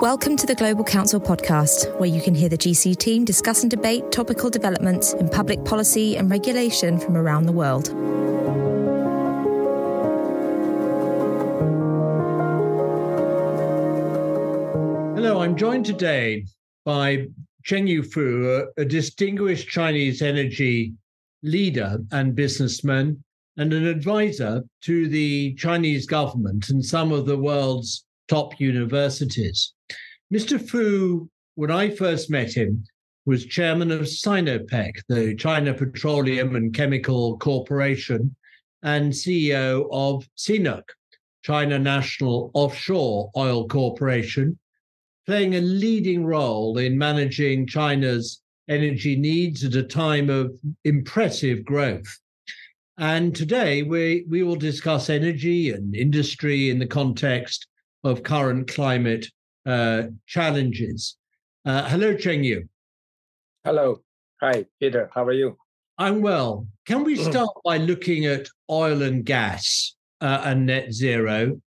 Welcome to the Global Counsel podcast, where you can hear the GC team discuss and debate topical developments in public policy and regulation from around the world. Hello, I'm joined today by Chengyu Fu, a, a distinguished Chinese energy leader and businessman, and an advisor to the Chinese government and some of the world's top universities. Mr. Fu, when I first met him, was chairman of Sinopec, the China Petroleum and Chemical Corporation, and CEO of CNOOC, China National Offshore Oil Corporation, playing a leading role in managing China's energy needs at a time of impressive growth. And today we, we will discuss energy and industry in the context of current climate uh, challenges. Uh, hello, Chengyu. Hello. Hi, Peter. How are you? I'm well. Can we start by looking at oil and gas uh, and net zero?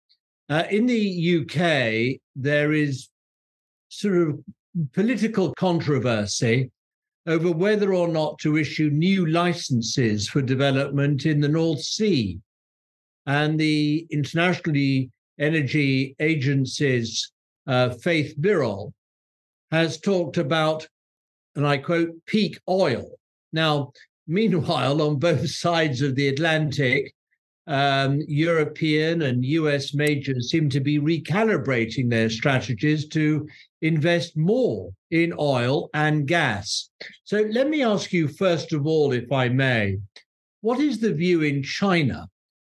Uh, in the UK, there is sort of political controversy over whether or not to issue new licenses for development in the North Sea. And the internationally Energy Agency's uh, Fatih Birol has talked about, and I quote, peak oil. Now, meanwhile, on both sides of the Atlantic, um, European and US majors seem to be recalibrating their strategies to invest more in oil and gas. So let me ask you, first of all, if I may, what is the view in China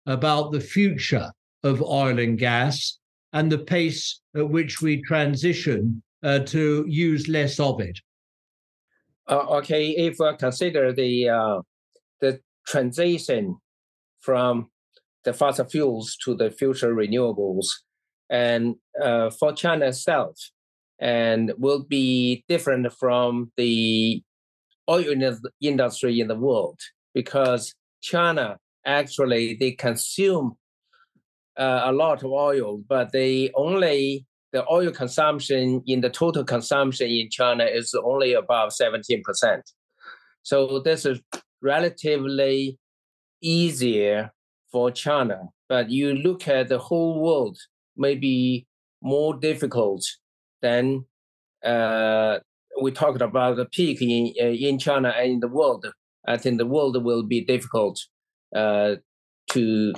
about the future of oil and gas and the pace at which we transition uh, to use less of it? Uh, okay, if we consider the uh, the transition from the fossil fuels to the future renewables, and uh, for China itself, and will be different from the oil industry in the world because China actually they consume uh, a lot of oil, but they only the oil consumption in the total consumption in China is only about 17%. So this is relatively easier for China. But you look at the whole world, maybe more difficult than uh, we talked about the peak in, uh, in China and in the world. I think the world will be difficult uh, to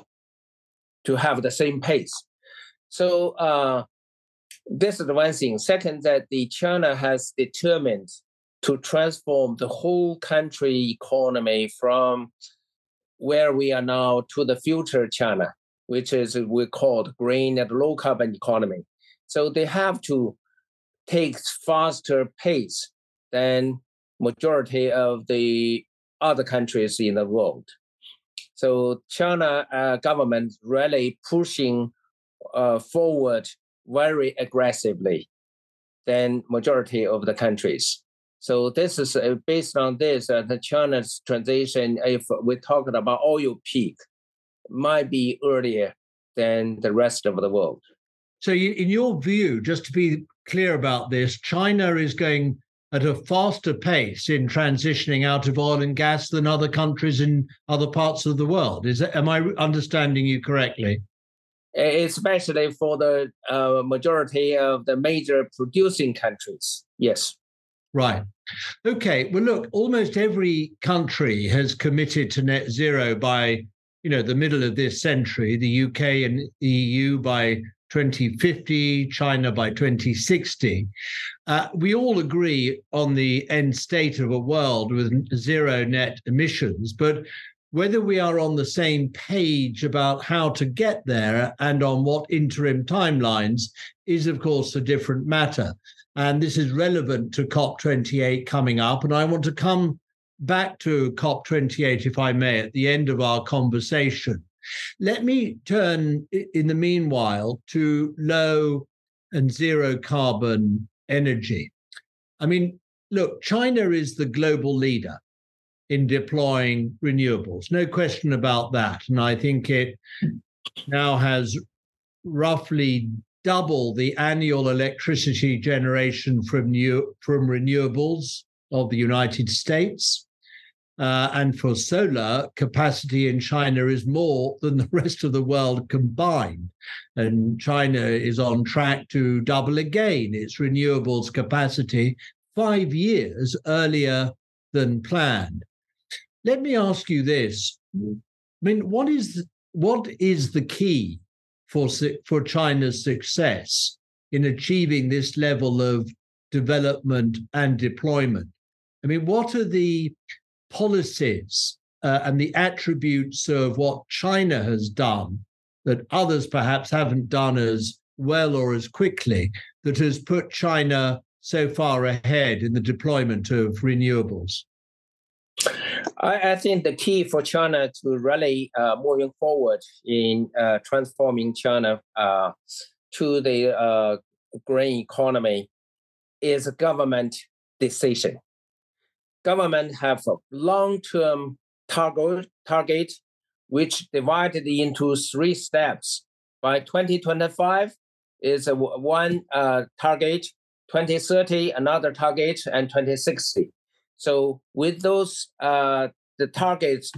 to have the same pace. So uh, this is one thing. Second, that the China has determined to transform the whole country economy from where we are now to the future China, which is we call green and low carbon economy. So they have to take faster pace than majority of the other countries in the world. So China uh, government really pushing uh, forward very aggressively than majority of the countries. So this is uh, based on this, uh, the China's transition, if we're talking about oil peak, might be earlier than the rest of the world. So, you, in your view, just to be clear about this, China is going at a faster pace in transitioning out of oil and gas than other countries in other parts of the world. Is that, am I understanding you correctly? Especially for the uh, majority of the major producing countries. Yes. Right. Okay. Well, look, almost every country has committed to net zero by, you know, the middle of this century. The UK and EU by 2050, China by 2060. Uh, we all agree on the end state of a world with zero net emissions, but whether we are on the same page about how to get there and on what interim timelines is, of course, a different matter. And this is relevant to COP28 coming up. And I want to come back to COP28, if I may, at the end of our conversation. Let me turn, in the meanwhile, to low and zero carbon energy. I mean, look, China is the global leader in deploying renewables. No question about that. And I think it now has roughly double the annual electricity generation from new from renewables of the United States. Uh, and for solar, capacity in China is more than the rest of the world combined. And China is on track to double again its renewables capacity five years earlier than planned. Let me ask you this. I mean, what is what is the key for for China's success in achieving this level of development and deployment? I mean, what are the policies uh, and the attributes of what China has done that others perhaps haven't done as well or as quickly that has put China so far ahead in the deployment of renewables? I, I think the key for China to really uh, moving forward in uh, transforming China uh, to the uh, green economy is a government decision government have a long-term target, target which divided into three steps. By 2025 is a one uh, target, 2030 another target, and 2060. So with those uh, the targets,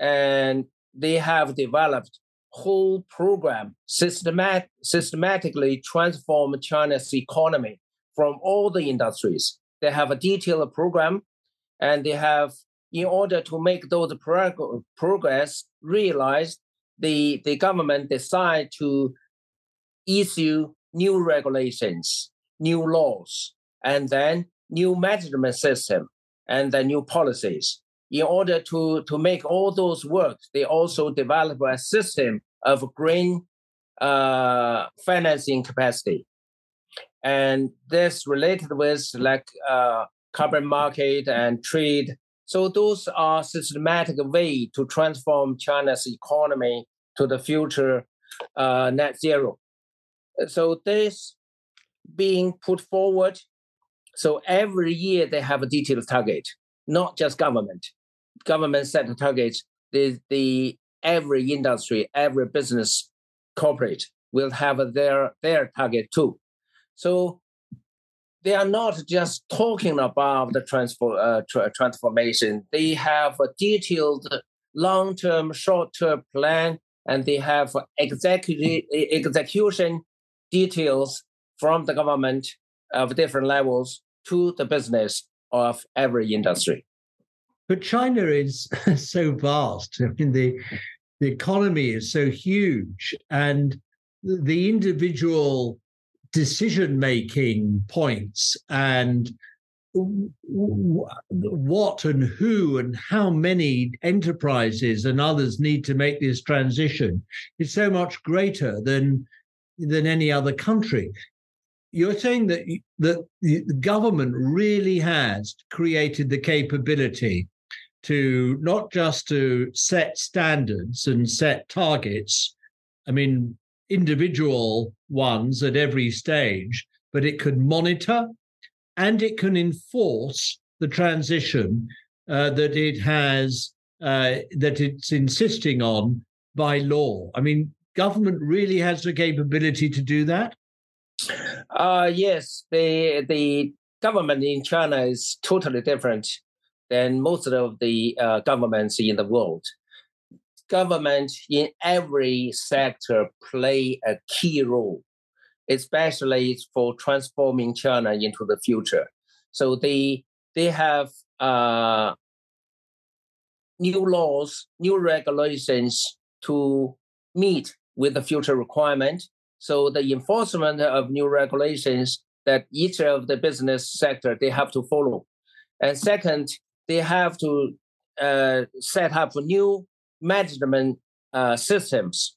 and they have developed whole program systematic, systematically transform China's economy from all the industries. They have a detailed program and they have in order to make those prog- progress realized the, the government decide to issue new regulations new laws and then new management system and then new policies. In order to, to make all those work they also develop a system of green uh, financing capacity. And this related with like uh, carbon market and trade. So those are systematic way to transform China's economy to the future uh, net zero. So this being put forward. So every year they have a detailed target, not just government. Government set the targets. The, the every industry, every business, corporate will have their their target too. So they are not just talking about the transfer, uh, tra- transformation. They have a detailed long-term, short-term plan, and they have executive execution details from the government of different levels to the business of every industry. But China is so vast. I mean, the the economy is so huge, and the individual decision making points and what and who and how many enterprises and others need to make this transition is so much greater than than any other country. You're saying that that the government really has created the capability to not just to set standards and set targets. I mean individual ones at every stage, but it can monitor and it can enforce the transition uh, that it has uh, that it's insisting on by law. I mean, government really has the capability to do that. Uh, yes, the the government in China is totally different than most of the uh, governments in the world government in every sector play a key role, especially for transforming China into the future. So they they have uh, new laws, new regulations to meet with the future requirement. So the enforcement of new regulations that each of the business sector they have to follow. And second, they have to uh, set up a new management uh, systems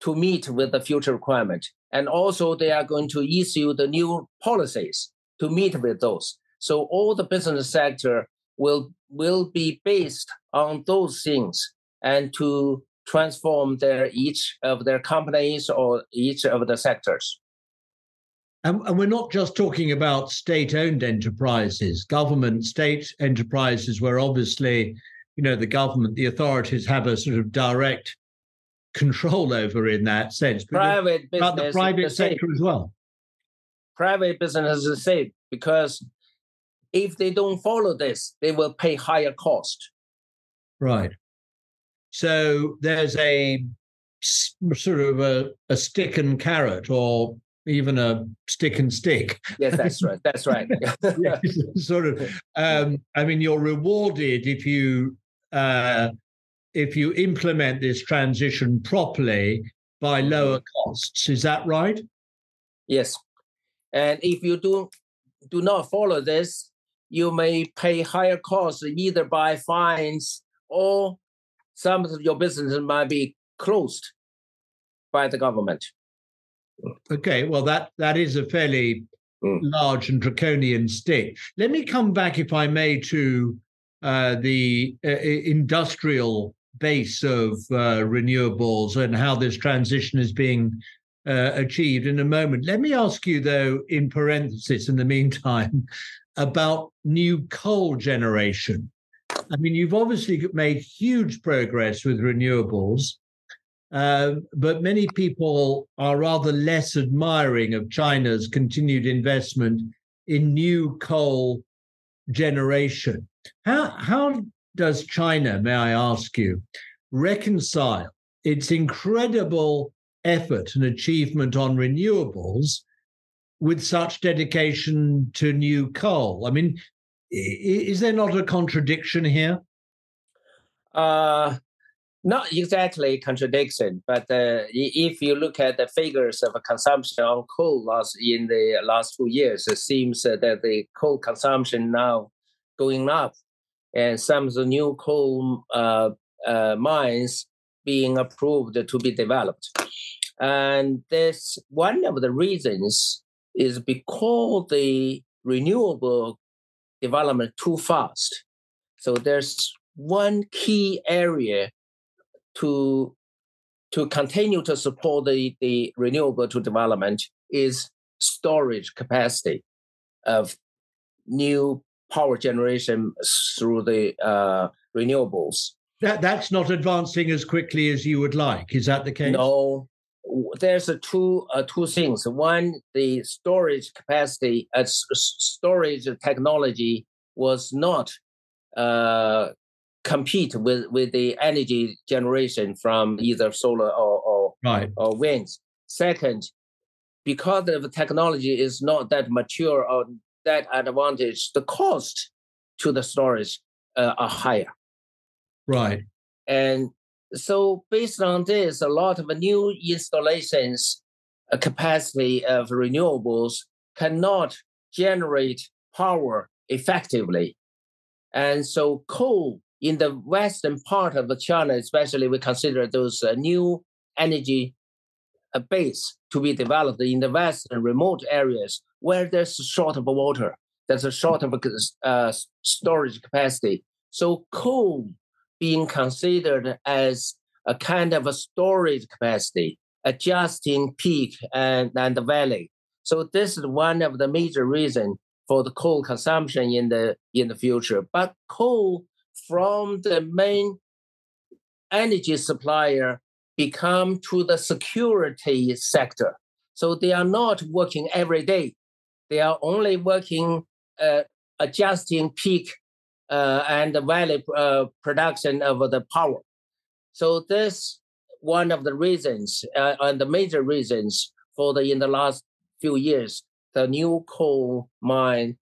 to meet with the future requirement. And also they are going to issue the new policies to meet with those. So all the business sector will will be based on those things and to transform their each of their companies or each of the sectors. And, and we're not just talking about state-owned enterprises, government state enterprises where obviously you know the government the authorities have a sort of direct control over in that sense. But private business, the private sector as well. Private business is the same because if they don't follow this, they will pay higher cost. Right. So there's a sort of a, a stick and carrot or even a stick and stick. Yes, that's right. That's right. sort of. Um, I mean, you're rewarded if you uh, if you implement this transition properly by lower costs. Is that right? Yes. And if you do do not follow this, you may pay higher costs either by fines or some of your businesses might be closed by the government. Okay, well that that is a fairly mm. large and draconian stick. Let me come back, if I may, to uh, the uh, industrial base of uh, renewables and how this transition is being uh, achieved in a moment. Let me ask you, though, in parenthesis, in the meantime, about new coal generation. I mean, you've obviously made huge progress with renewables, uh, but many people are rather less admiring of China's continued investment in new coal generation. How, how does China, may I ask you, reconcile its incredible effort and achievement on renewables with such dedication to new coal? I mean, is there not a contradiction here? Uh, not exactly contradiction, but uh, if you look at the figures of consumption on coal last in the last two years, it seems that the coal consumption now going up, and some of the new coal uh, uh, mines being approved to be developed. And this one of the reasons is because the renewable development too fast. So there's one key area to to continue to support the, the renewable to development is storage capacity of new power generation through the uh, renewables. That that's not advancing as quickly as you would like. Is that the case? No, there's a two uh, two things. One, the storage capacity, uh, storage technology was not uh, compete with, with the energy generation from either solar or or, right. or wind. Second, because the technology is not that mature or that advantage, the cost to the storage uh, are higher. Right. And so based on this, a lot of new installations uh, capacity of renewables cannot generate power effectively. And so coal in the western part of China, especially we consider those uh, new energy uh, base to be developed in the western remote areas where there's short of water, there's a short of uh, storage capacity. So coal being considered as a kind of a storage capacity, adjusting peak and, and the valley. So this is one of the major reasons for the coal consumption in the in the future. But coal from the main energy supplier become to the security sector. So they are not working every day. They are only working uh, adjusting peak uh, and valley uh, production of the power. So this one of the reasons uh, and the major reasons for the in the last few years, the new coal mine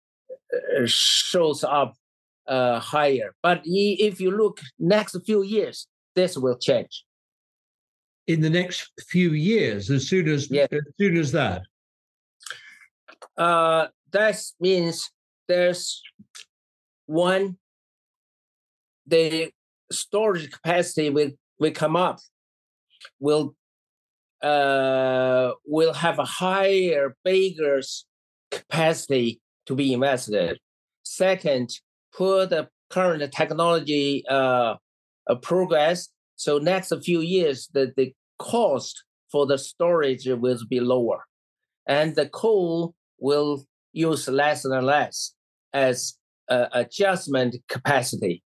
uh, shows up uh, higher. But if you look next few years, this will change. In the next few years, as soon as yes. as soon as that. Uh, that means there's one. The storage capacity will will come up. Will uh, will have a higher, bigger capacity to be invested. Second, put the current technology uh, uh, progress. So next few years, the, the cost for the storage will be lower, and the coal will use less and less as uh, adjustment capacity.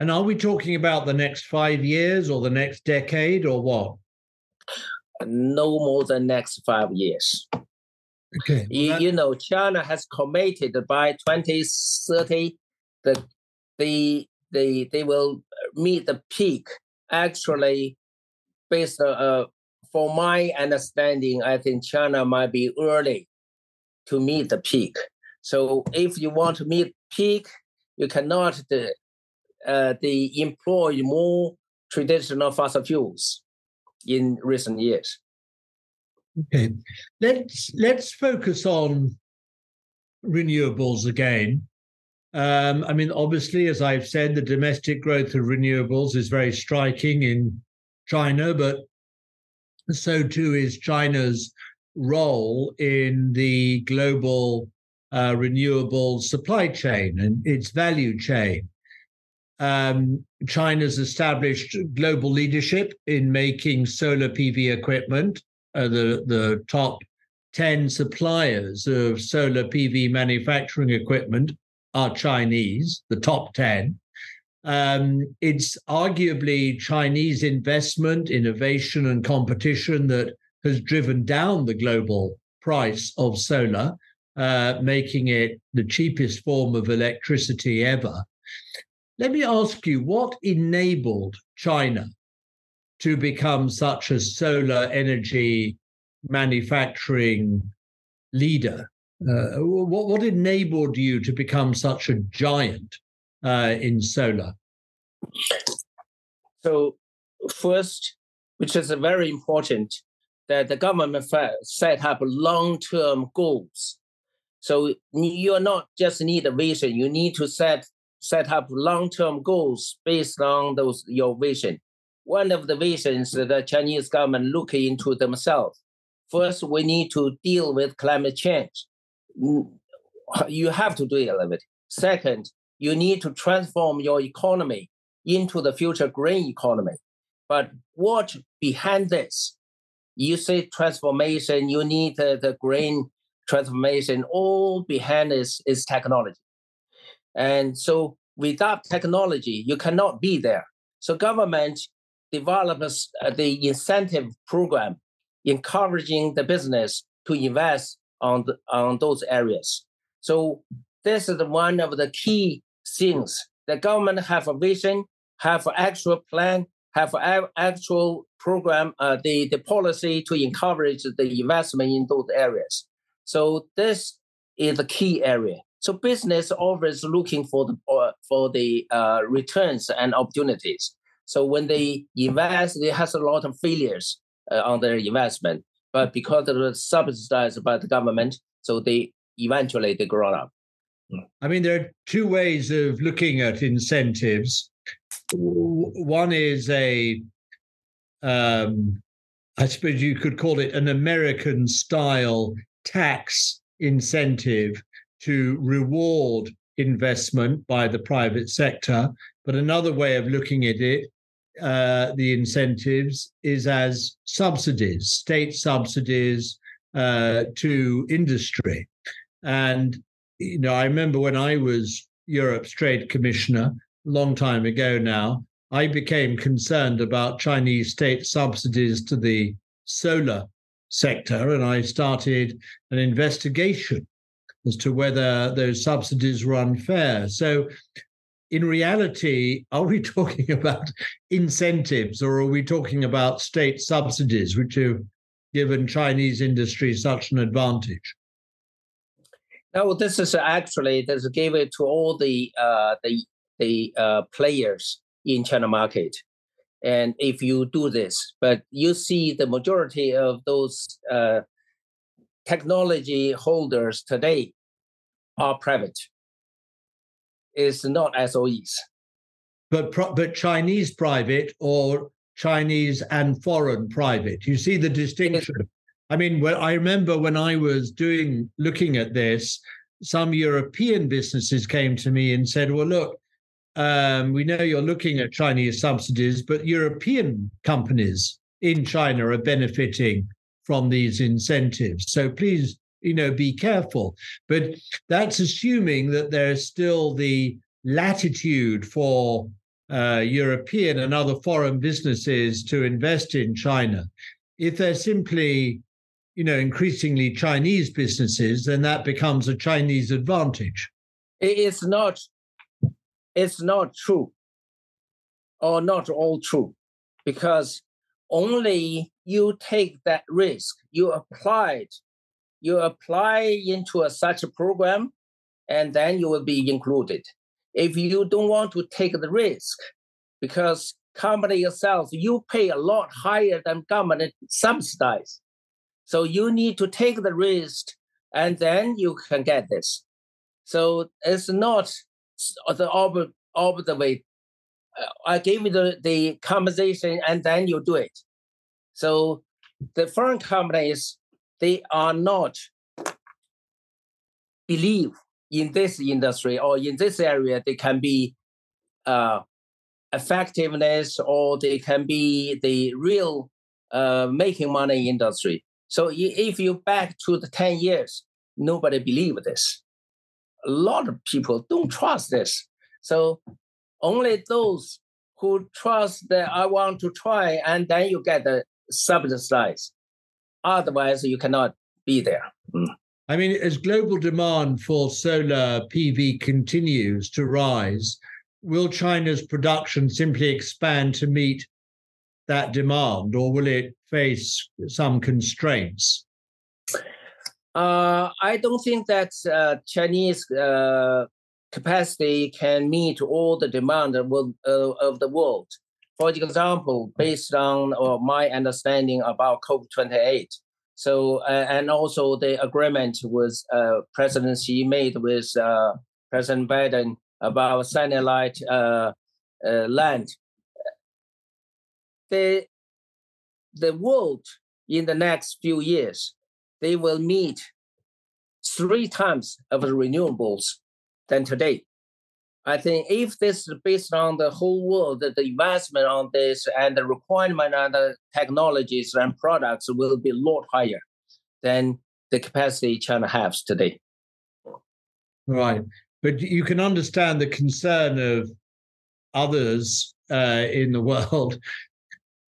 And are we talking about the next five years or the next decade or what? No more than next five years. Okay. You, you know, China has committed by 2030 that the they they will meet the peak. Actually, based on uh, for my understanding, I think China might be early to meet the peak. So if you want to meet peak, you cannot the uh, the employ more traditional fossil fuels in recent years. Okay, let's let's focus on renewables again. Um, I mean, obviously, as I've said, the domestic growth of renewables is very striking in China, but so too is China's role in the global uh, renewable supply chain and its value chain. Um, China's established global leadership in making solar PV equipment. Uh, the, the top 10 suppliers of solar PV manufacturing equipment are Chinese, the top 10. Um, it's arguably Chinese investment, innovation, and competition that has driven down the global price of solar, uh, making it the cheapest form of electricity ever. Let me ask you what enabled China to become such a solar energy manufacturing leader? Uh, what, what enabled you to become such a giant uh, in solar? So, first, which is very important, that the government set up long-term goals. So you are not just need a vision; you need to set set up long-term goals based on those your vision. One of the visions that the Chinese government look into themselves. First, we need to deal with climate change. Mm, you have to do it a little bit. Second, you need to transform your economy into the future green economy. But what behind this? You say transformation, you need the green transformation. All behind this is technology. And so without technology, you cannot be there. So government develops uh, the incentive program encouraging the business to invest on, the, on those areas. So this is one of the key things. The government have a vision, have an actual plan, have an actual program, uh, the, the policy to encourage the investment in those areas. So this is the key area. So business always looking for the uh, for the uh, returns and opportunities. So when they invest, they has a lot of failures uh, on their investment, but because it was subsidized by the government, so they eventually they grow up. I mean, there are two ways of looking at incentives. One is a, um, I suppose you could call it an American style tax incentive to reward investment by the private sector. But another way of looking at it, uh, the incentives, is as subsidies, state subsidies uh, to industry. And you know, I remember when I was Europe's trade commissioner a long time ago now, I became concerned about Chinese state subsidies to the solar sector, and I started an investigation as to whether those subsidies were unfair. So, in reality, are we talking about incentives or are we talking about state subsidies, which have given Chinese industry such an advantage? No, this is actually this gave it to all the uh, the the uh, players in China market, and if you do this, but you see the majority of those uh, technology holders today are private. It's not SOEs. But but Chinese private or Chinese and foreign private. You see the distinction. I mean, well, I remember when I was doing looking at this, some European businesses came to me and said, "Well, look, um, we know you're looking at Chinese subsidies, but European companies in China are benefiting from these incentives. So please, you know, be careful." But that's assuming that there's still the latitude for uh, European and other foreign businesses to invest in China. If they're simply, you know, increasingly Chinese businesses, then that becomes a Chinese advantage. It's not. It's not true, or not all true, because only you take that risk. You apply it. You apply into a, such a program, and then you will be included if you don't want to take the risk, because company yourself, you pay a lot higher than government subsidize. So you need to take the risk and then you can get this. So it's not uh, the ob- way. Uh, I give you the, the compensation and then you do it. So the foreign companies, they are not believe in this industry or in this area, they can be uh, effectiveness or they can be the real uh, making money industry. So if you back to the 10 years, nobody believe this. A lot of people don't trust this. So only those who trust that I want to try and then you get the subsidized. Otherwise, you cannot be there. Mm. I mean, as global demand for solar PV continues to rise, will China's production simply expand to meet that demand, or will it face some constraints? Uh, I don't think that uh, Chinese uh, capacity can meet all the demand of, uh, of the world. For example, based on uh, my understanding about COP28, so uh, and also the agreement with uh, President Xi made with uh, President Biden about satellite uh, uh, land. The the world in the next few years, they will meet three times of the renewables than today. I think if this is based on the whole world, the, investment on this and the requirement on the technologies and products will be a lot higher than the capacity China has today. Right. But you can understand the concern of others uh, in the world,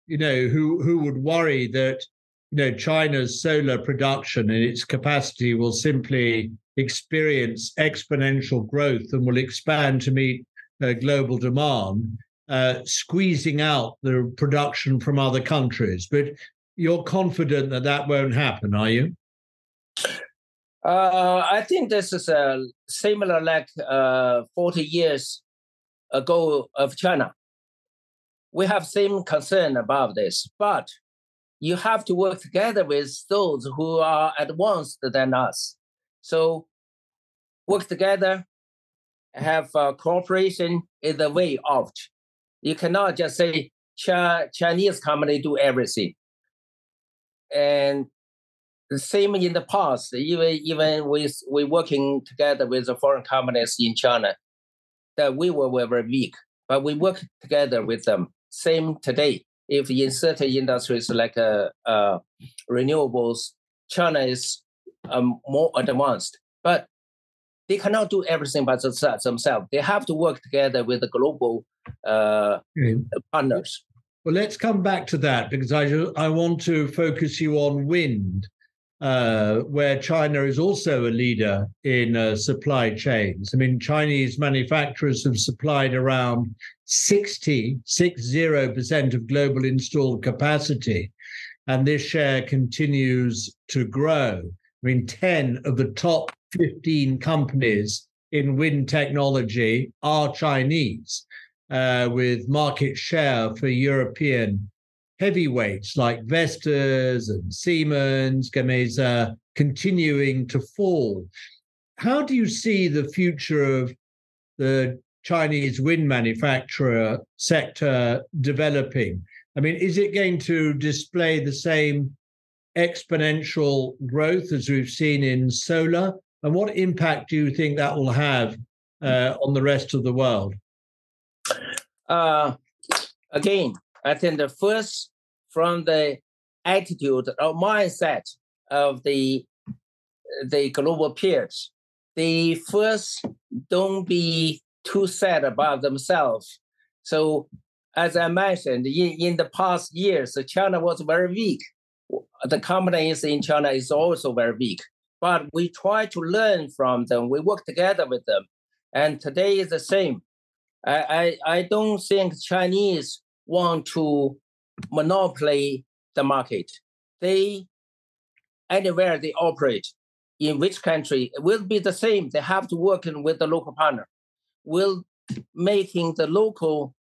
you know, who, who would worry that, you know, China's solar production and its capacity will simply experience exponential growth and will expand to meet uh, global demand, uh, squeezing out the production from other countries. But you're confident that that won't happen, are you? Uh, I think this is a similar like uh, 40 years ago of China. We have same concern about this, but you have to work together with those who are advanced than us. So work together, have uh, cooperation is the way out. You cannot just say Chinese company do everything. And same in the past, even even with we working together with the foreign companies in China, that we were very weak, but we work together with them. Same today. If in certain industries like uh, uh, renewables, China is um, more advanced, but they cannot do everything by themselves. They have to work together with the global uh, mm. partners. Well, let's come back to that because I, I want to focus you on wind, uh, where China is also a leader in uh, supply chains. I mean, Chinese manufacturers have supplied around 60, 60% of global installed capacity, and this share continues to grow. I mean, 10 of the top 15 companies in wind technology are Chinese, uh, with market share for European heavyweights like Vestas and Siemens, Gamesa continuing to fall. How do you see the future of the Chinese wind manufacturer sector developing? I mean, is it going to display the same exponential growth as we've seen in solar? And what impact do you think that will have uh, on the rest of the world? Uh, again, I think the first from the attitude or mindset of the the global peers, they first don't be too sad about themselves. So as I mentioned, in, in the past years, China was very weak. The companies in China is also very weak. But we try to learn from them. We work together with them. And today is the same. I, I, I don't think Chinese want to monopoly the market. They anywhere they operate, in which country, will be the same. They have to work with the local partner. Will making the local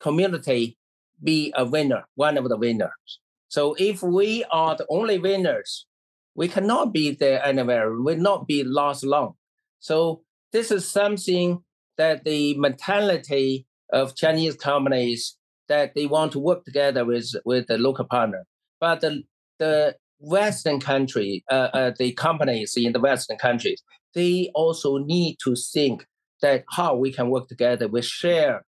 community be a winner, one of the winners. So if we are the only winners, we cannot be there anywhere, We will not be lost long. So this is something that the mentality of Chinese companies that they want to work together with, with the local partner. But the, the Western country, uh, uh, the companies in the Western countries, they also need to think that how we can work together, we share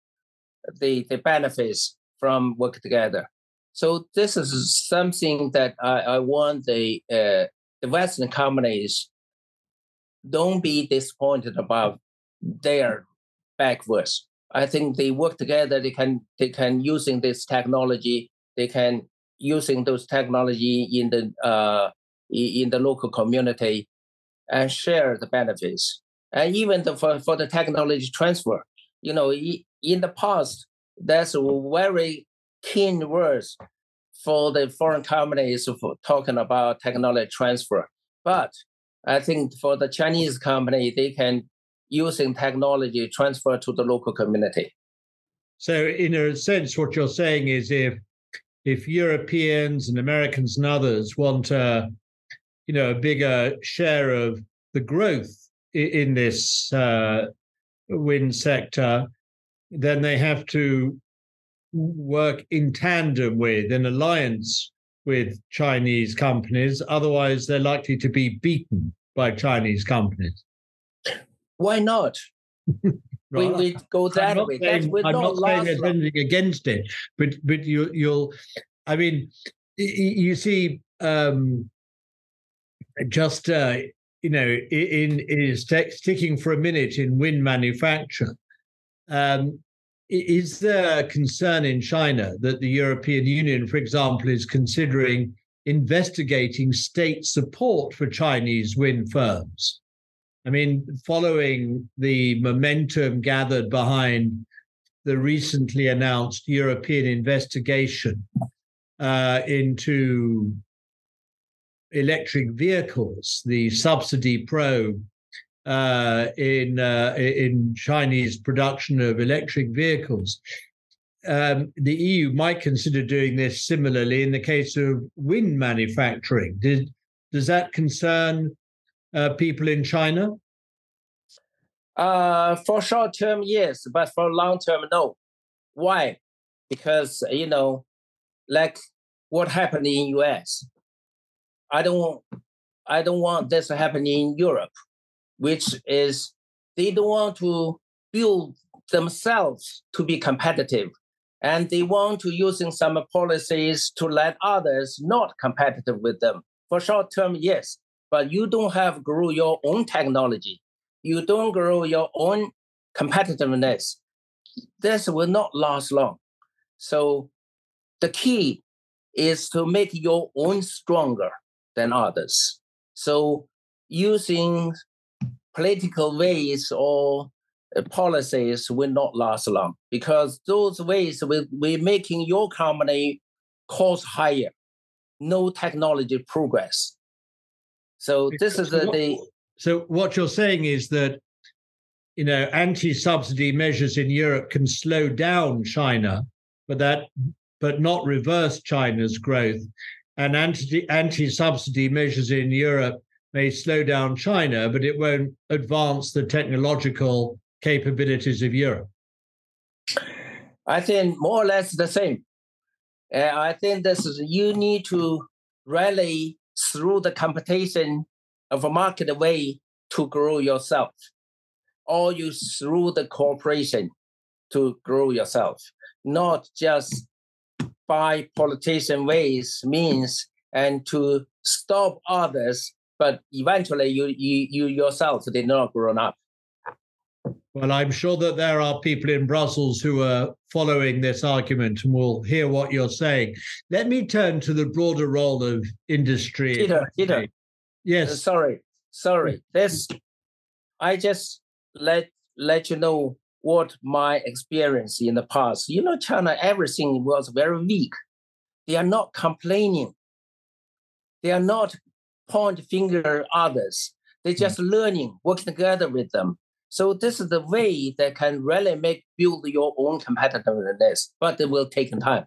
the, the benefits from work together. So this is something that I, I want the uh, the Western companies don't be disappointed about their backwards. I think they work together. They can they can using this technology. They can using those technology in the uh, in the local community and share the benefits. And even the, for for the technology transfer, you know, in the past, that's very keen words for the foreign companies for talking about technology transfer. But I think for the Chinese company, they can using technology transfer to the local community. So, in a sense, what you're saying is if if Europeans and Americans and others want a you know a bigger share of the growth in, this uh, wind sector, then they have to work in tandem with, in alliance with Chinese companies. Otherwise, they're likely to be beaten by Chinese companies. Why not? we, we go that way. Saying, I'm not saying there's anything against it, but but you you'll. I mean, you see, um, just uh, you know, in is sticking for a minute in wind manufacture. Um, is there concern in China that the European Union, for example, is considering investigating state support for Chinese wind firms? I mean, following the momentum gathered behind the recently announced European investigation uh, into electric vehicles, the subsidy probe uh, in uh, in Chinese production of electric vehicles. Um, the EU might consider doing this similarly in the case of wind manufacturing. Did, does that concern uh, people in China? Uh, for short term, yes, but for long term, no. Why? Because you know, like what happened in US. I don't, I don't want this to happen in Europe which is they don't want to build themselves to be competitive. And they want to using some policies to let others not competitive with them. For short term yes but you don't have grow your own technology. You don't grow your own competitiveness. This will not last long. So the key is to make your own stronger than others. So using political ways or uh, policies will not last long because those ways will be making your company cost higher, no technology progress. So this is the, the so what you're saying is that you know anti-subsidy measures in Europe can slow down China, but that but not reverse China's growth, and anti anti-subsidy measures in Europe may slow down China, but it won't advance the technological capabilities of Europe? I think more or less the same. Uh, I think this is you need to rally through the competition of a market way to grow yourself, or you through the cooperation to grow yourself, not just by politician ways means and to stop others but eventually you you you yourself did not grow up. Well, I'm sure that there are people in Brussels who are following this argument and will hear what you're saying. Let me turn to the broader role of industry. Peter, Peter. Yes. Uh, sorry, sorry. This, I just let let you know what my experience in the past. You know, China, everything was very weak. They are not complaining. They are not point finger others. They're just mm. learning, working together with them. So this is the way that can really make build your own competitiveness, but it will take time.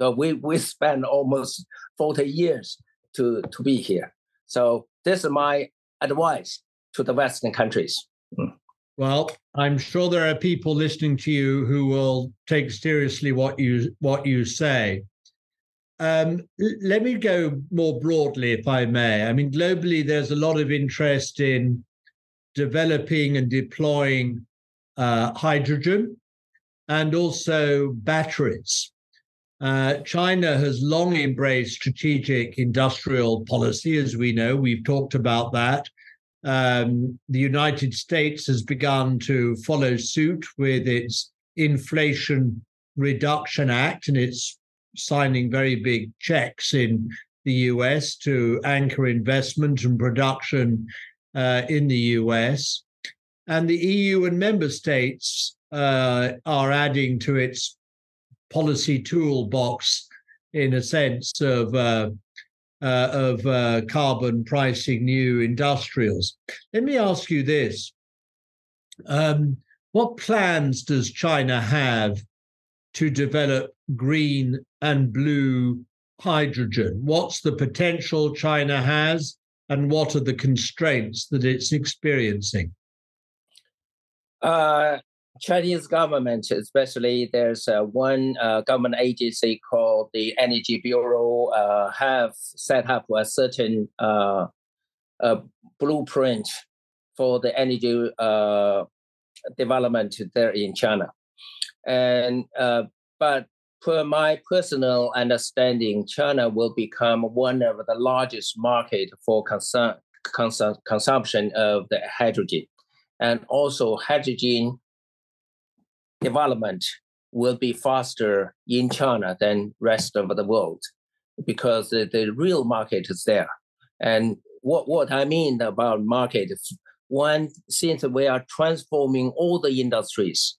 So we we spend almost 40 years to, to be here. So this is my advice to the Western countries. Mm. Well, I'm sure there are people listening to you who will take seriously what you what you say. Um, let me go more broadly, if I may. I mean, globally, there's a lot of interest in developing and deploying uh, hydrogen and also batteries. Uh, China has long embraced strategic industrial policy, as we know. We've talked about that. Um, the United States has begun to follow suit with its Inflation Reduction Act, and it's signing very big checks in the US to anchor investment and production uh, in the US. And the EU and member states uh, are adding to its policy toolbox in a sense of uh, uh, of uh, carbon pricing new industrials. Let me ask you this: um, What plans does China have to develop green and blue hydrogen? What's the potential China has, and what are the constraints that it's experiencing? Uh, Chinese government, especially there's uh, one uh, government agency called the Energy Bureau, uh, have set up a certain uh, blueprint for the energy uh, development there in China. And uh, but per my personal understanding, China will become one of the largest market for consu- consu- consumption of the hydrogen, and also hydrogen development will be faster in China than rest of the world because the, the real market is there. And what, what I mean about market, one, since we are transforming all the industries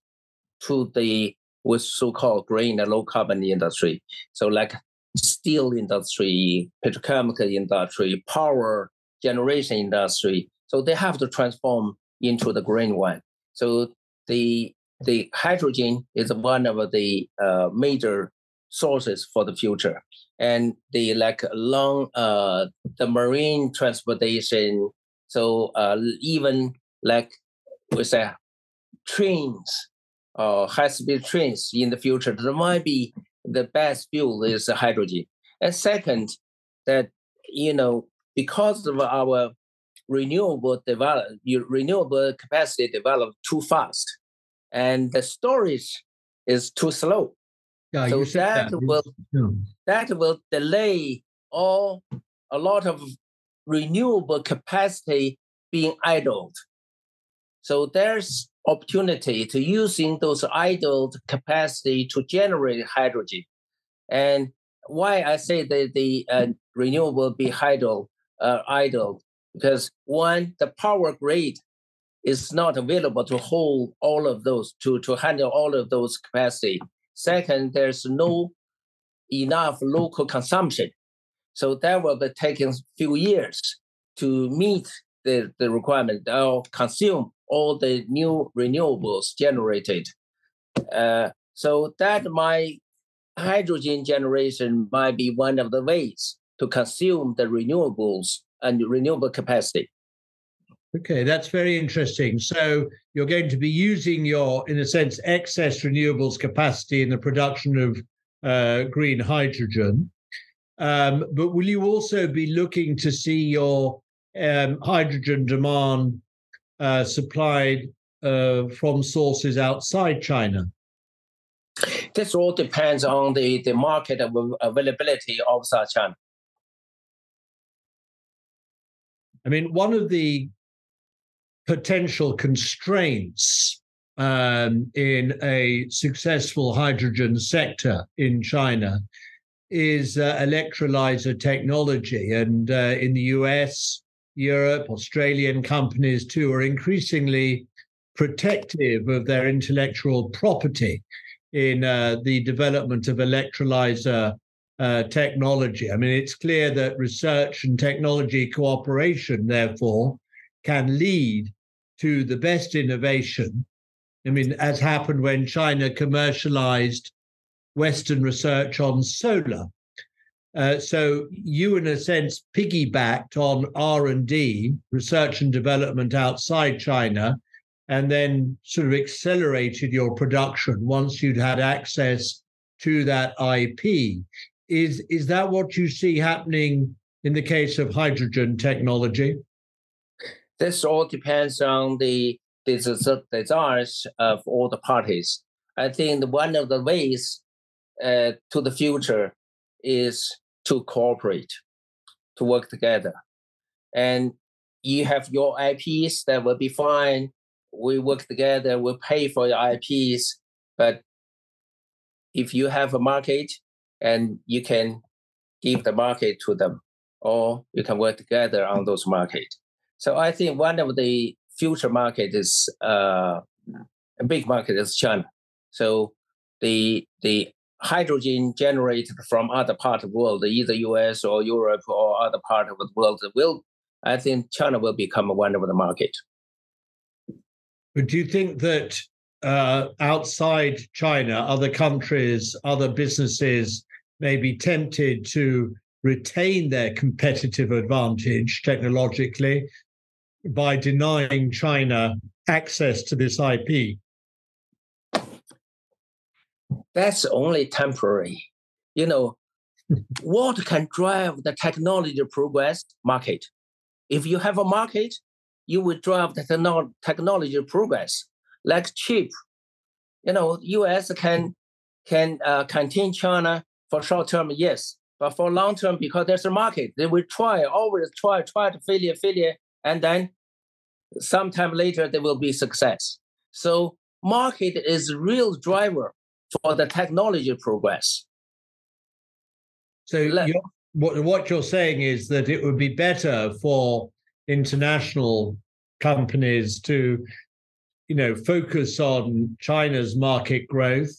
to the with so-called green and low carbon industry. So like steel industry, petrochemical industry, power generation industry. So they have to transform into the green one. So the the hydrogen is one of the uh, major sources for the future and the like long uh, the marine transportation so uh, even like we say trains uh, high speed trains in the future there might be the best fuel is hydrogen and second that you know because of our renewable develop renewable capacity developed too fast and the storage is too slow. Yeah, so that, that will yeah. that will delay all a lot of renewable capacity being idled. So there's opportunity to using those idled capacity to generate hydrogen. And why I say that the uh, renewable be idle, uh, idle, because one, the power grid is not available to hold all of those, to, to handle all of those capacity. Second, there's no enough local consumption. So that will be taking few years to meet the, the requirement or consume all the new renewables generated. Uh, so that my hydrogen generation might be one of the ways to consume the renewables and renewable capacity. Okay, that's very interesting. So you're going to be using your, in a sense, excess renewables capacity in the production of uh, green hydrogen. Um, but will you also be looking to see your um, hydrogen demand uh, supplied uh, from sources outside China? This all depends on the, the market availability outside China. I mean, one of the potential constraints um, in a successful hydrogen sector in China is uh, electrolyzer technology. And uh, in the US, Europe, Australian companies too are increasingly protective of their intellectual property in uh, the development of electrolyzer uh, technology. I mean, it's clear that research and technology cooperation, therefore, can lead to the best innovation. I mean, as happened when China commercialized Western research on solar. Uh, so you, in a sense, piggybacked on R and D, research and development outside China, and then sort of accelerated your production once you'd had access to that IP. Is is that what you see happening in the case of hydrogen technology? This all depends on the, desires of all the parties. I think one of the ways uh, to the future is to cooperate, to work together. And you have your IPs that will be fine. We work together, we pay for your IPs. But if you have a market and you can give the market to them, or you can work together on those markets. So I think one of the future market is uh, a big market is China. So the the hydrogen generated from other part of the world, either US or Europe or other part of the world, will I think China will become one of the market. But do you think that uh, outside China, other countries, other businesses may be tempted to retain their competitive advantage technologically by denying China access to this IP? That's only temporary. You know, what can drive the technology progress? Market. If you have a market, you will drive the technology progress. Like chip, you know, U.S. can can uh, contain China for short term, yes, but for long term, because there's a market, they will try, always try, try to failure, failure, and then sometime later there will be success. So market is real driver for the technology progress. So you're, what, what you're saying is that it would be better for international companies to, you know, focus on China's market growth,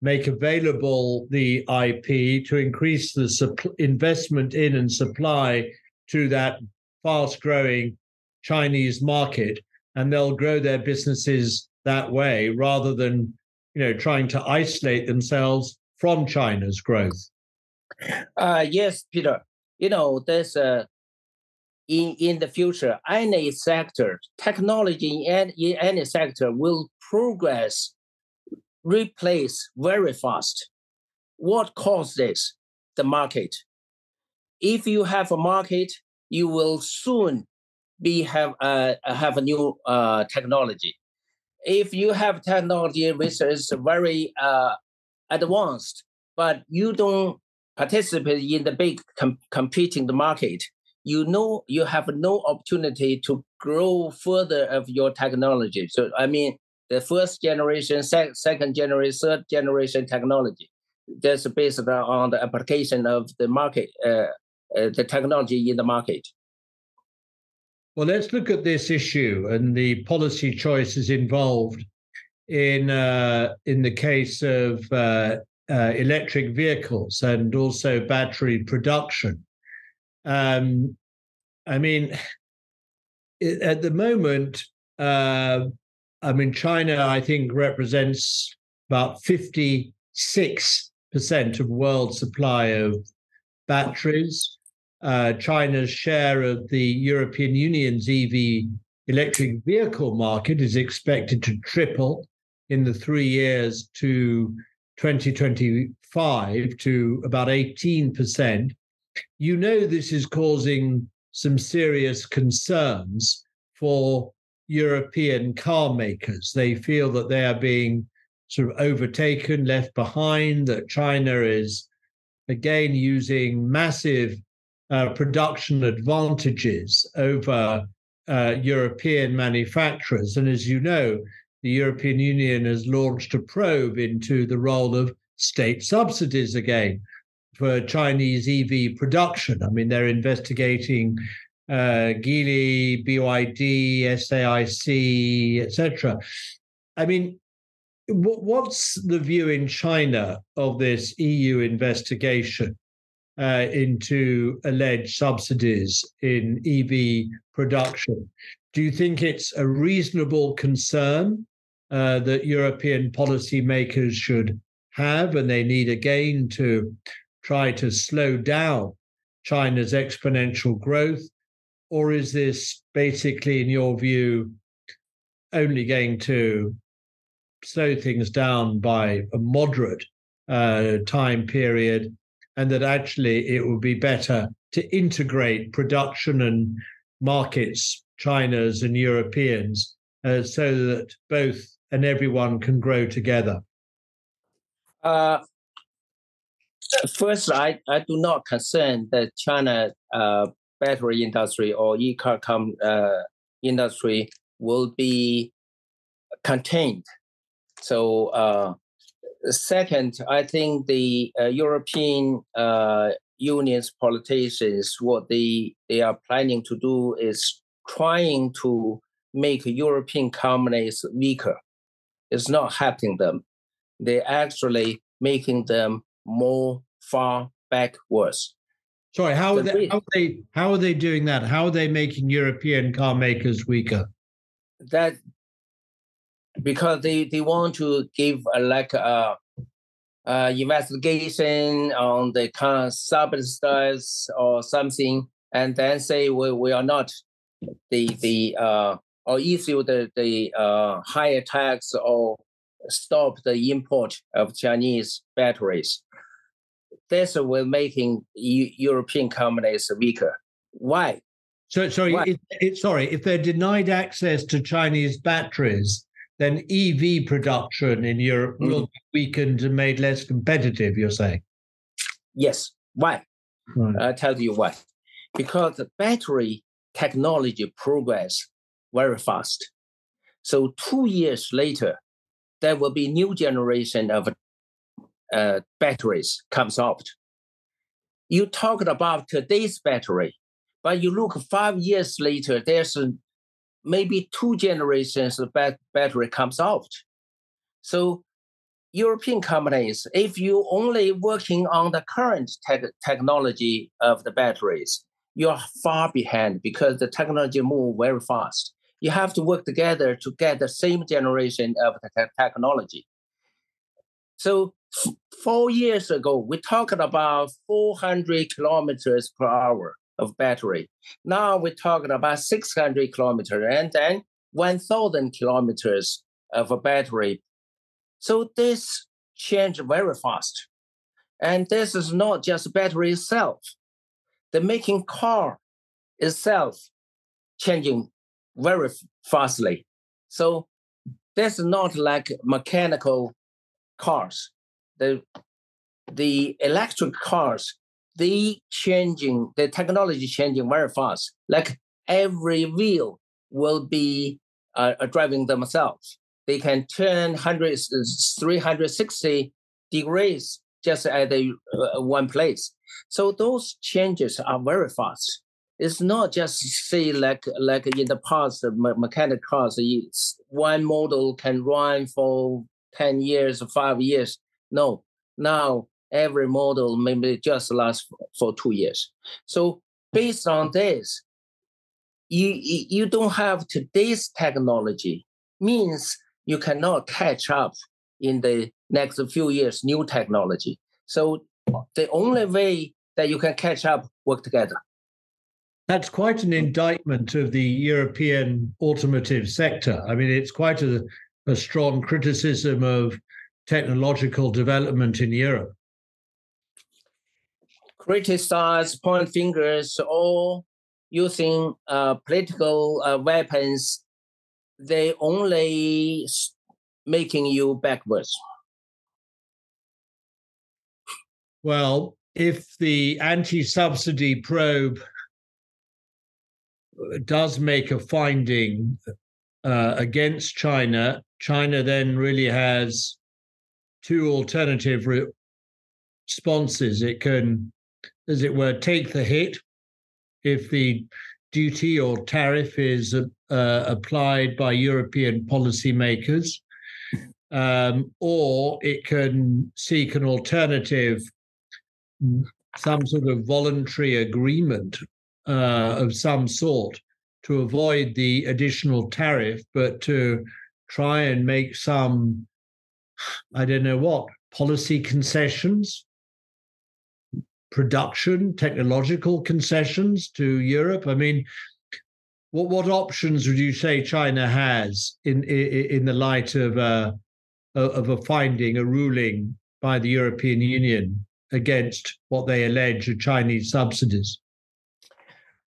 make available the IP to increase the supp- investment in and supply to that fast growing Chinese market, and they'll grow their businesses that way rather than you know trying to isolate themselves from China's growth. Uh, yes, Peter. You know, there's a in in the future, any sector, technology in any, in any sector will progress, replace very fast. What caused this? The market. If you have a market, you will soon be have uh, have a new uh, technology. If you have technology which is very uh, advanced, but you don't participate in the big com- competing the market, you know you have no opportunity to grow further of your technology. So I mean, the first generation, sec- second generation, third generation technology, that's based on the application of the market, uh, uh, the technology in the market. Well, let's look at this issue and the policy choices involved in uh, in the case of uh, uh, electric vehicles and also battery production. Um, I mean, at the moment, uh, I mean, China, I think, represents about 56% of world supply of batteries uh, China's share of the European Union's EV electric vehicle market is expected to triple in the three years to 2025 to about 18%. You know, this is causing some serious concerns for European car makers. They feel that they are being sort of overtaken, left behind, that China is again using massive uh, production advantages over uh, European manufacturers. And as you know, the European Union has launched a probe into the role of state subsidies again for Chinese EV production. I mean, they're investigating uh, Geely, BYD, SAIC, etc. I mean, what's the view in China of this EU investigation uh, into alleged subsidies in EV production? Do you think it's a reasonable concern uh, that European policymakers should have, and they need again to try to slow down China's exponential growth? Or is this basically, in your view, only going to slow things down by a moderate uh, time period, and that actually it would be better to integrate production and markets, China's and Europeans, uh, so that both and everyone can grow together? Uh, first, I, I do not concern that China uh, battery industry or e-car com, uh, industry will be contained. So, uh, second, I think the uh, European uh, Union's politicians, what they, they are planning to do is trying to make European companies weaker. It's not helping them. They're actually making them more far backwards. Sorry, how are, they, how are they how are they doing that? How are they making European car makers weaker? That because they, they want to give a, like a, a investigation on the kind of subsidies or something, and then say we, we are not the the uh, or issue the the uh, higher tax or stop the import of Chinese batteries. This will making European companies weaker. Why? So sorry, Why? It, it, sorry. If they're denied access to Chinese batteries, then EV production in Europe mm-hmm. will be weakened and made less competitive. You're saying? Yes. Why? Right. I'll tell you why. Because the battery technology progress very fast. So two years later, there will be new generation of uh, batteries comes out. You talked about today's battery, but you look five years later, there's a, maybe two generations of bat- battery comes out. So European companies, if you only working on the current te- technology of the batteries, you're far behind because the technology move very fast you have to work together to get the same generation of the technology. So f- four years ago, we talked about 400 kilometers per hour of battery. Now we're talking about 600 kilometers and then 1,000 kilometers of a battery. So this changed very fast. And this is not just battery itself. The making car itself changing very fastly. So that's not like mechanical cars. The the electric cars, they changing, the technology changing very fast. Like every wheel will be uh, driving themselves. They can turn 100, 360 degrees just at the, uh, one place. So those changes are very fast it's not just say like like in the past me- mechanic cars one model can run for 10 years or 5 years no now every model maybe just lasts for 2 years so based on this you you don't have today's technology means you cannot catch up in the next few years new technology so the only way that you can catch up work together that's quite an indictment of the European automotive sector. I mean, it's quite a, a strong criticism of technological development in Europe. Criticize, point fingers, or using uh, political uh, weapons, they only making you backwards. Well, if the anti-subsidy probe does make a finding uh, against China China then really has two alternative responses. It can, as it were, take the hit if the duty or tariff is uh, applied by European policymakers, um, or it can seek an alternative, some sort of voluntary agreement uh, of some sort to avoid the additional tariff, but to try and make some, I don't know what, policy concessions, production, technological concessions to Europe. I mean, what what options would you say China has in in, in the light of a of a finding, a ruling by the European Union against what they allege are Chinese subsidies?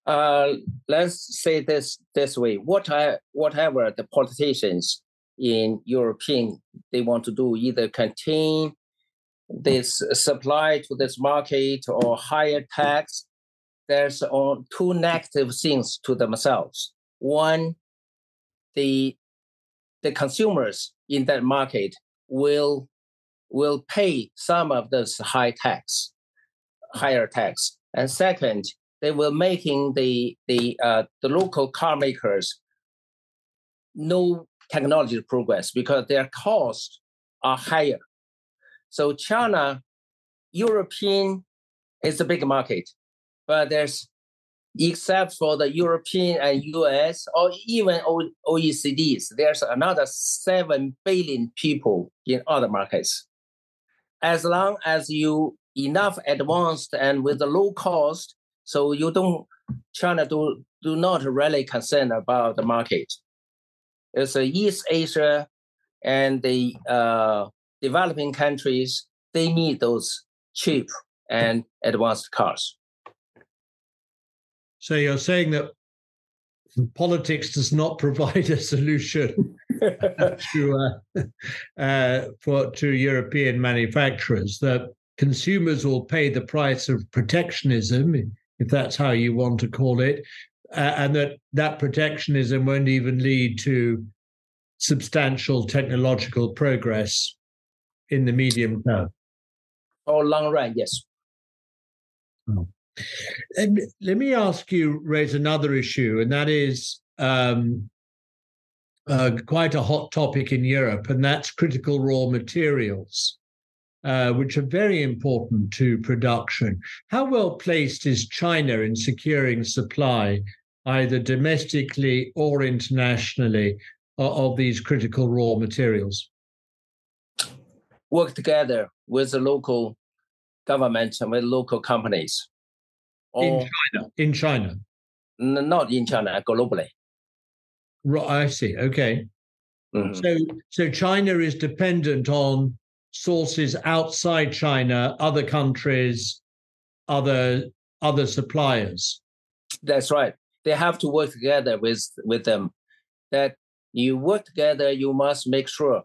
Uh, let's say this this way: what I, whatever the politicians in European they want to do, either contain this supply to this market or higher tax, there's two negative things to themselves. One, the the consumers in that market will will pay some of this high tax, higher tax. And second, they were making the the uh, the local car makers no technology progress because their costs are higher. So China, European is a big market, but there's except for the European and US or even OECDs, there's another 7 billion people in other markets. As long as you enough advanced and with a low cost, so you don't China do do not really concern about the market. It's East Asia and the uh, developing countries they need those cheap and advanced cars. So you're saying that politics does not provide a solution to uh, uh, for to European manufacturers. That consumers will pay the price of protectionism if that's how you want to call it, uh, and that that protectionism won't even lead to substantial technological progress in the medium term. Or long run, yes. Oh. And let me ask you, raise another issue, and that is um, uh, quite a hot topic in Europe, and that's critical raw materials uh, which are very important to production. How well placed is China in securing supply, either domestically or internationally, of, of these critical raw materials? Work together with the local government and with local companies. in China. In China. N- not in China, globally. Right, I see. Okay. Mm-hmm. So, so China is dependent on sources outside China, other countries, other other suppliers. That's right. They have to work together with with them. That you work together, you must make sure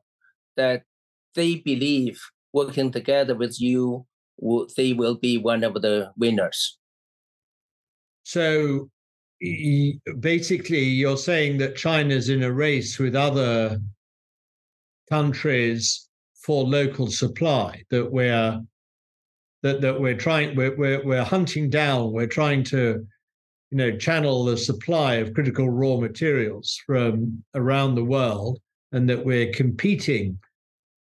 that they believe working together with you, they will be one of the winners. So basically, you're saying that China's in a race with other countries for local supply that we're that that we're trying we're, we're we're hunting down we're trying to you know channel the supply of critical raw materials from around the world and that we're competing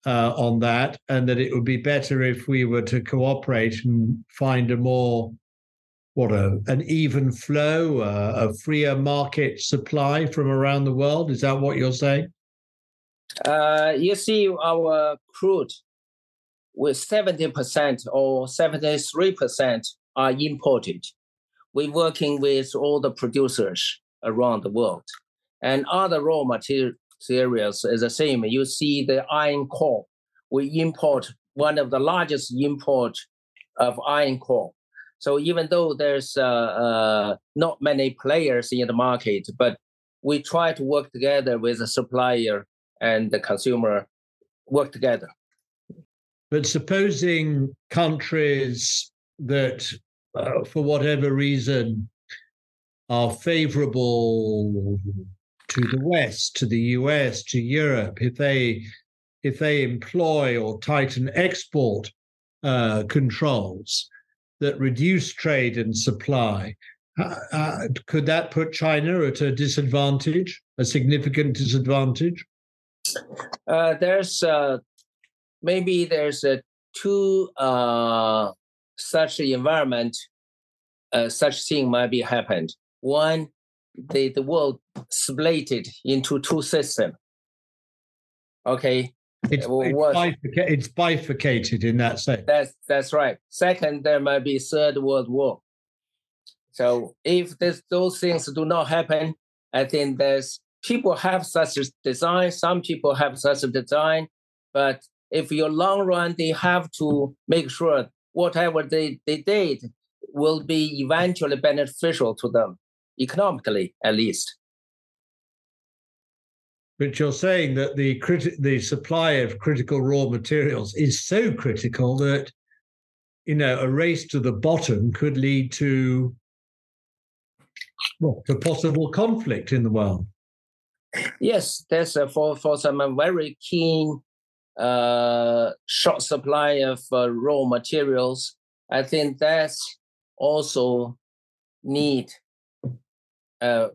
uh, on that and that it would be better if we were to cooperate and find a more what a an even flow uh, a freer market supply from around the world is that what you're saying uh, you see our crude with 70% or 73% are imported. We're working with all the producers around the world. And other raw materials is the same. You see the iron core. We import one of the largest import of iron core. So even though there's uh, uh, not many players in the market, but we try to work together with a supplier and the consumer work together. But supposing countries that, uh, for whatever reason, are favorable to the West, to the US, to Europe, if they if they employ or tighten export uh, controls that reduce trade and supply, uh, uh, could that put China at a disadvantage, a significant disadvantage? Uh, there's uh, maybe there's two uh, such environment, such thing might be happened. One, the, the world split into two systems. Okay, it's, uh, it's, bifurcated, it's, bifurcated in that sense. That's that's right. Second, there might be third world war. So if this, those things do not happen, I think there's people have such a design. Some people have such a design, but if your long run, they have to make sure whatever they, they did will be eventually beneficial to them, economically at least. But you're saying that the criti- the supply of critical raw materials is so critical that you know a race to the bottom could lead to well, to possible conflict in the world. Yes, there's a, for for some very keen uh, short supply of uh, raw materials. I think that's also need uh,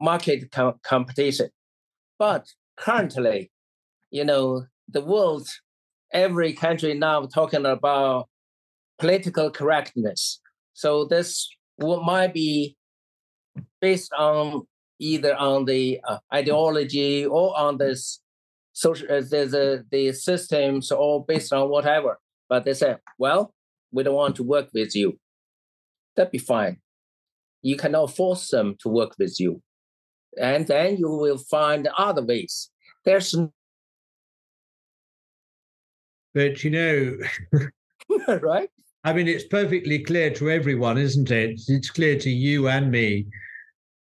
market com- competition. But currently, you know, the world, every country now talking about political correctness. So this might be based on either on the uh, ideology or on this social uh, the, the the systems or based on whatever. But they say, well, we don't want to work with you. That'd be fine. You cannot force them to work with you and then you will find other ways. There's but you know, right? I mean, it's perfectly clear to everyone, isn't it? It's clear to you and me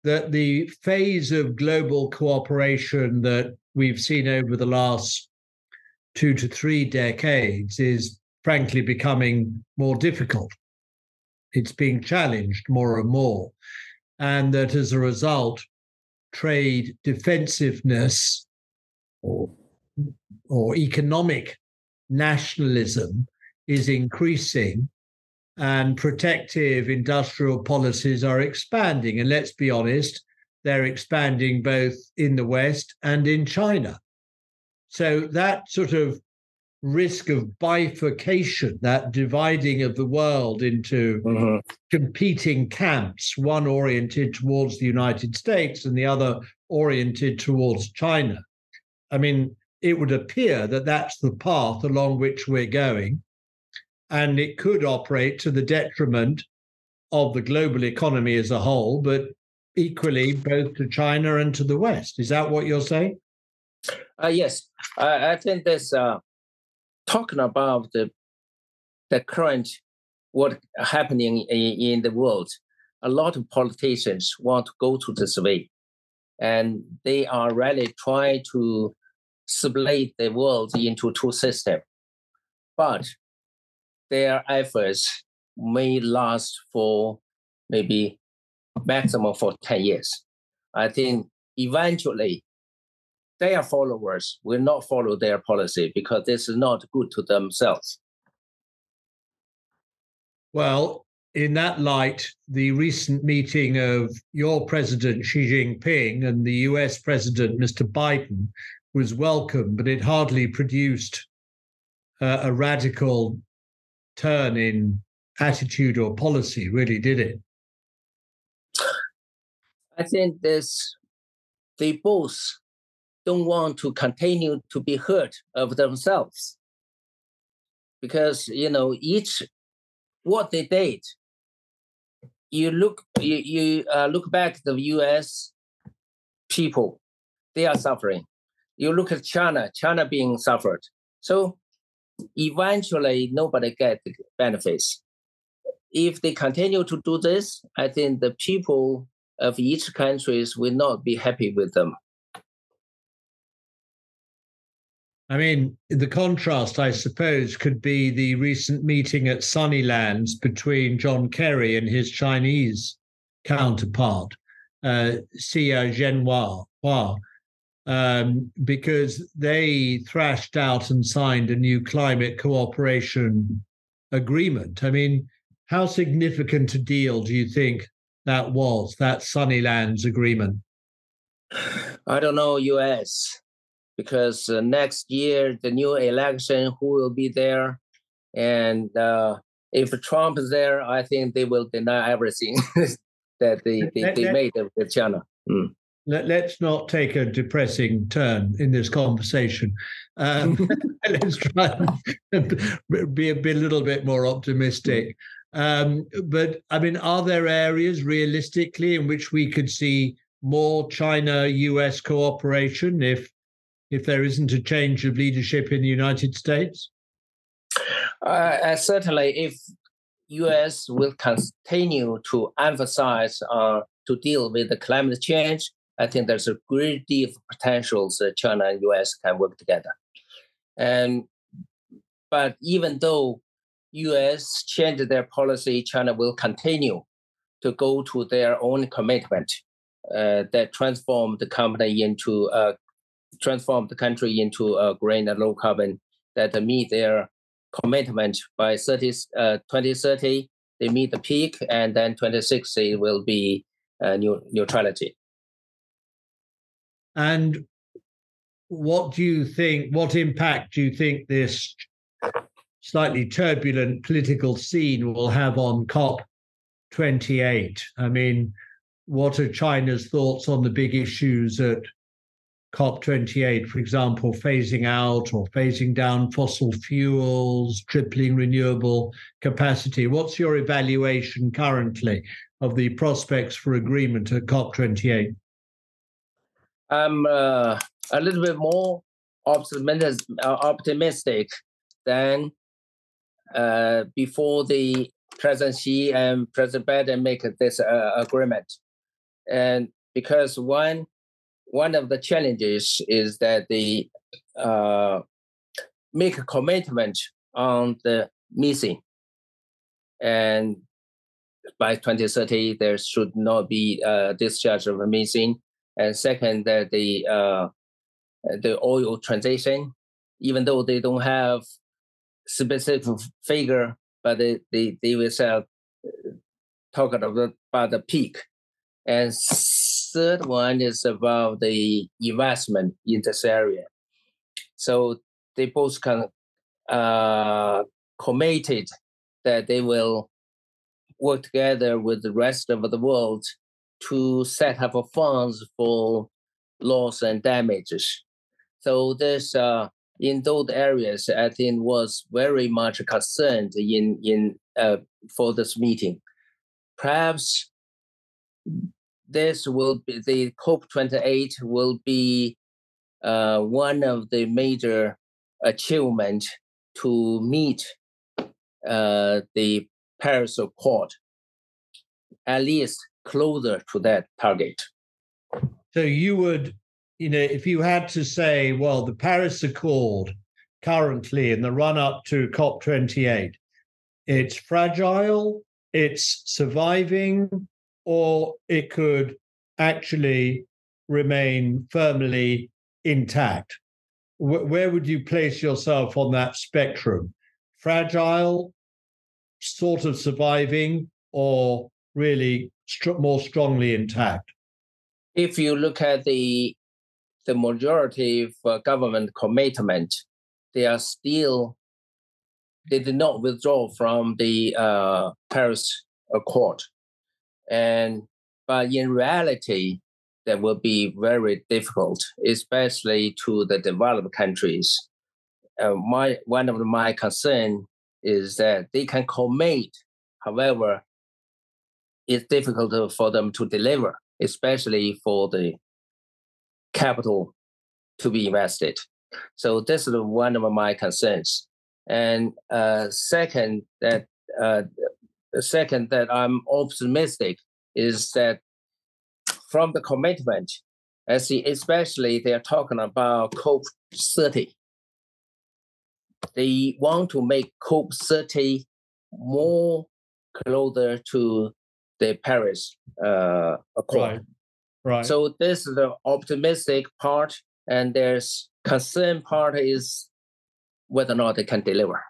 that the phase of global cooperation that we've seen over the last two to three decades is frankly becoming more difficult. It's being challenged more and more. And that as a result, trade defensiveness or, or economic nationalism is increasing and protective industrial policies are expanding. And let's be honest, they're expanding both in the West and in China. So that sort of risk of bifurcation, that dividing of the world into mm-hmm. competing camps, one oriented towards the United States and the other oriented towards China. I mean, it would appear that that's the path along which we're going. And it could operate to the detriment of the global economy as a whole, but equally both to China and to the West. Is that what you're saying? Uh, yes, I, I think this uh, talking about the the current what happening in, in the world, a lot of politicians want to go to this way, and they are really trying to split the world into two systems. But their efforts may last for maybe maximum for 10 years. I think eventually their followers will not follow their policy because this is not good to themselves. Well, in that light, the recent meeting of your president, Xi Jinping, and the US president, Mr. Biden, was welcome, but it hardly produced uh, a radical turn in attitude or policy, really, did it? I think this, they both don't want to continue to be hurt of themselves. Because you know each what they did you look you, you uh, look back the us people they are suffering. You look at china china being suffered. So eventually nobody get the benefits. If they continue to do this i think the people of each countries will not be happy with them I mean, the contrast, I suppose, could be the recent meeting at Sunnylands between John Kerry and his Chinese counterpart. uh, Xie Zhenhua, um, because they thrashed out and signed a new climate cooperation agreement. I mean, how significant a deal do you think that was, that Sunnylands agreement? I don't know, US, because uh, next year, the new election, who will be there? And uh, if Trump is there, I think they will deny everything that they, they, they made with China. Mm. Let, us not take a depressing turn in this conversation. Um, let's try and be a, bit, a little bit more optimistic. Um, but I mean, are there areas realistically in which we could see more China-US cooperation if if there isn't a change of leadership in the United States? Uh, certainly, if U.S. will continue to emphasize uh, to deal with the climate change, I think there's a great deal of potentials that China and U.S. can work together. And but even though U.S. changed their policy, China will continue to go to their own commitment uh, that transform the company into uh, transform the country into a green and low carbon that meet their commitment by 30, uh, 2030. They meet the peak, and then 2060 will be uh, new, neutrality. And what do you think? What impact do you think this slightly turbulent political scene will have on COP 28? I mean, what are China's thoughts on the big issues at COP28, for example, phasing out or phasing down fossil fuels, tripling renewable capacity. What's your evaluation currently of the prospects for agreement at COP28? I'm uh, a little bit more optimistic, uh, than uh, before the President Xi and President Biden make this uh, agreement. And because one, one of the challenges is that they uh, make a commitment on the methane. And by 2030, there should not be a discharge of methane. And second, that the uh, the oil transition, even though they don't have specific figure, but they, they, they will sell, talk about, about the peak. And third one is about the investment in this area. So they both can uh, committed that they will work together with the rest of the world to set up a funds for loss and damages. So this uh, in those areas, I think was very much concerned in in uh, for this meeting. Perhaps this will be the COP28 will be uh, one of the major achievement to meet uh, the Paris Accord, at least closer to that target. So you would, you know, if you had to say, well, the Paris Accord currently in the run up to COP28, it's fragile, it's surviving, or it could actually remain firmly intact. where would you place yourself on that spectrum? Fragile, sort of surviving, or really st- more strongly intact? If you look at the the majority of government commitment, they are still they did not withdraw from the uh, Paris Accord. And but in reality, that will be very difficult, especially to the developed countries. Uh, my one of my concern is that they can commit, however, it's difficult for them to deliver, especially for the capital to be invested. So this is one of my concerns. And uh, second, that uh, second that I'm optimistic is that from the commitment, I see especially they're talking about COP 30. They want to make COP 30 more closer to the Paris uh, Accord. Right. Right. So this is the optimistic part, and there's concern part is whether or not they can deliver.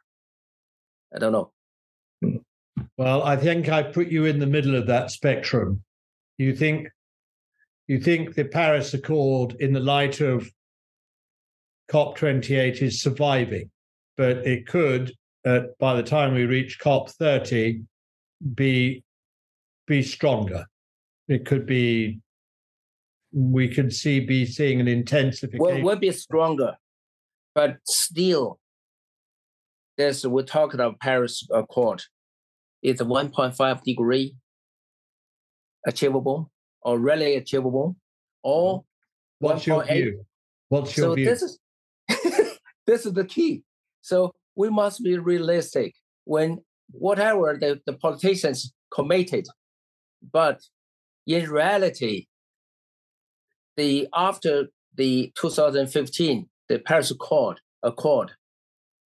I don't know. Well, I think I put you in the middle of that spectrum. You think you think the Paris Accord, in the light of COP28, is surviving, but it could, uh, by the time we reach COP30, be be stronger. It could be. We could see be seeing an intensification. Well, will be stronger, but still, there's we talked about Paris Accord. It's a 1.5 degree achievable or really achievable or What's your view? What's your so view? this is this is the key. So we must be realistic when whatever the, the politicians committed, but in reality, the after the 2015 the Paris Accord Accord,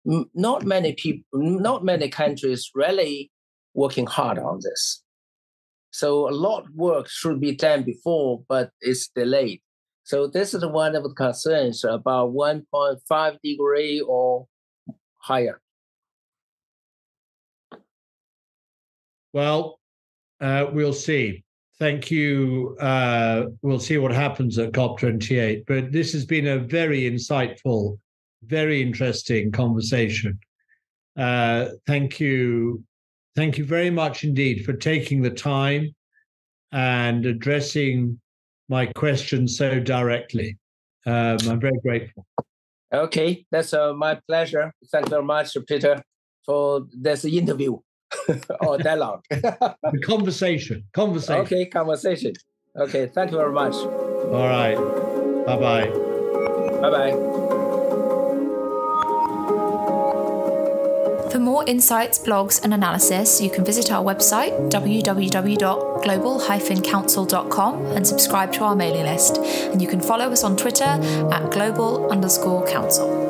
not many people, not many countries really working hard on this. So a lot of work should be done before, but it's delayed. So this is one of the concerns about 1.5 degree or higher. Well, uh, we'll see. Thank you. Uh, we'll see what happens at COP28. But this has been a very insightful, very interesting conversation. Uh, thank you. Thank you very much indeed for taking the time and addressing my question so directly. Um, I'm very grateful. Okay, that's uh, my pleasure. Thank you very much, Peter, for this interview or dialogue. The conversation. Conversation. okay, conversation. Okay, thank you very much. All right. Bye bye. Bye bye. For more insights, blogs, and analysis, you can visit our website, www.global-counsel.com, and subscribe to our mailing list. And you can follow us on Twitter at global underscore counsel.